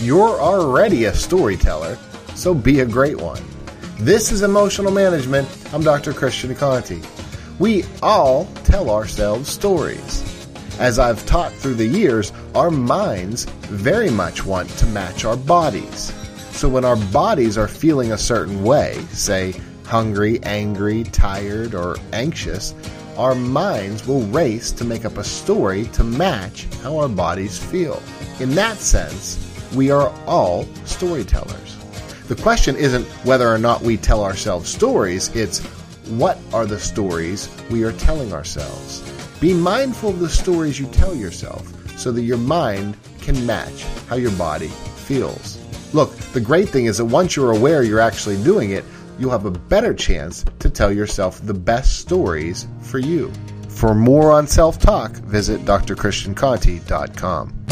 You're already a storyteller, so be a great one. This is Emotional Management. I'm Dr. Christian Conte. We all tell ourselves stories. As I've taught through the years, our minds very much want to match our bodies. So when our bodies are feeling a certain way, say hungry, angry, tired, or anxious, our minds will race to make up a story to match how our bodies feel. In that sense, we are all storytellers. The question isn't whether or not we tell ourselves stories, it's what are the stories we are telling ourselves. Be mindful of the stories you tell yourself so that your mind can match how your body feels. Look, the great thing is that once you're aware you're actually doing it, you'll have a better chance to tell yourself the best stories for you. For more on self talk, visit drchristianconte.com.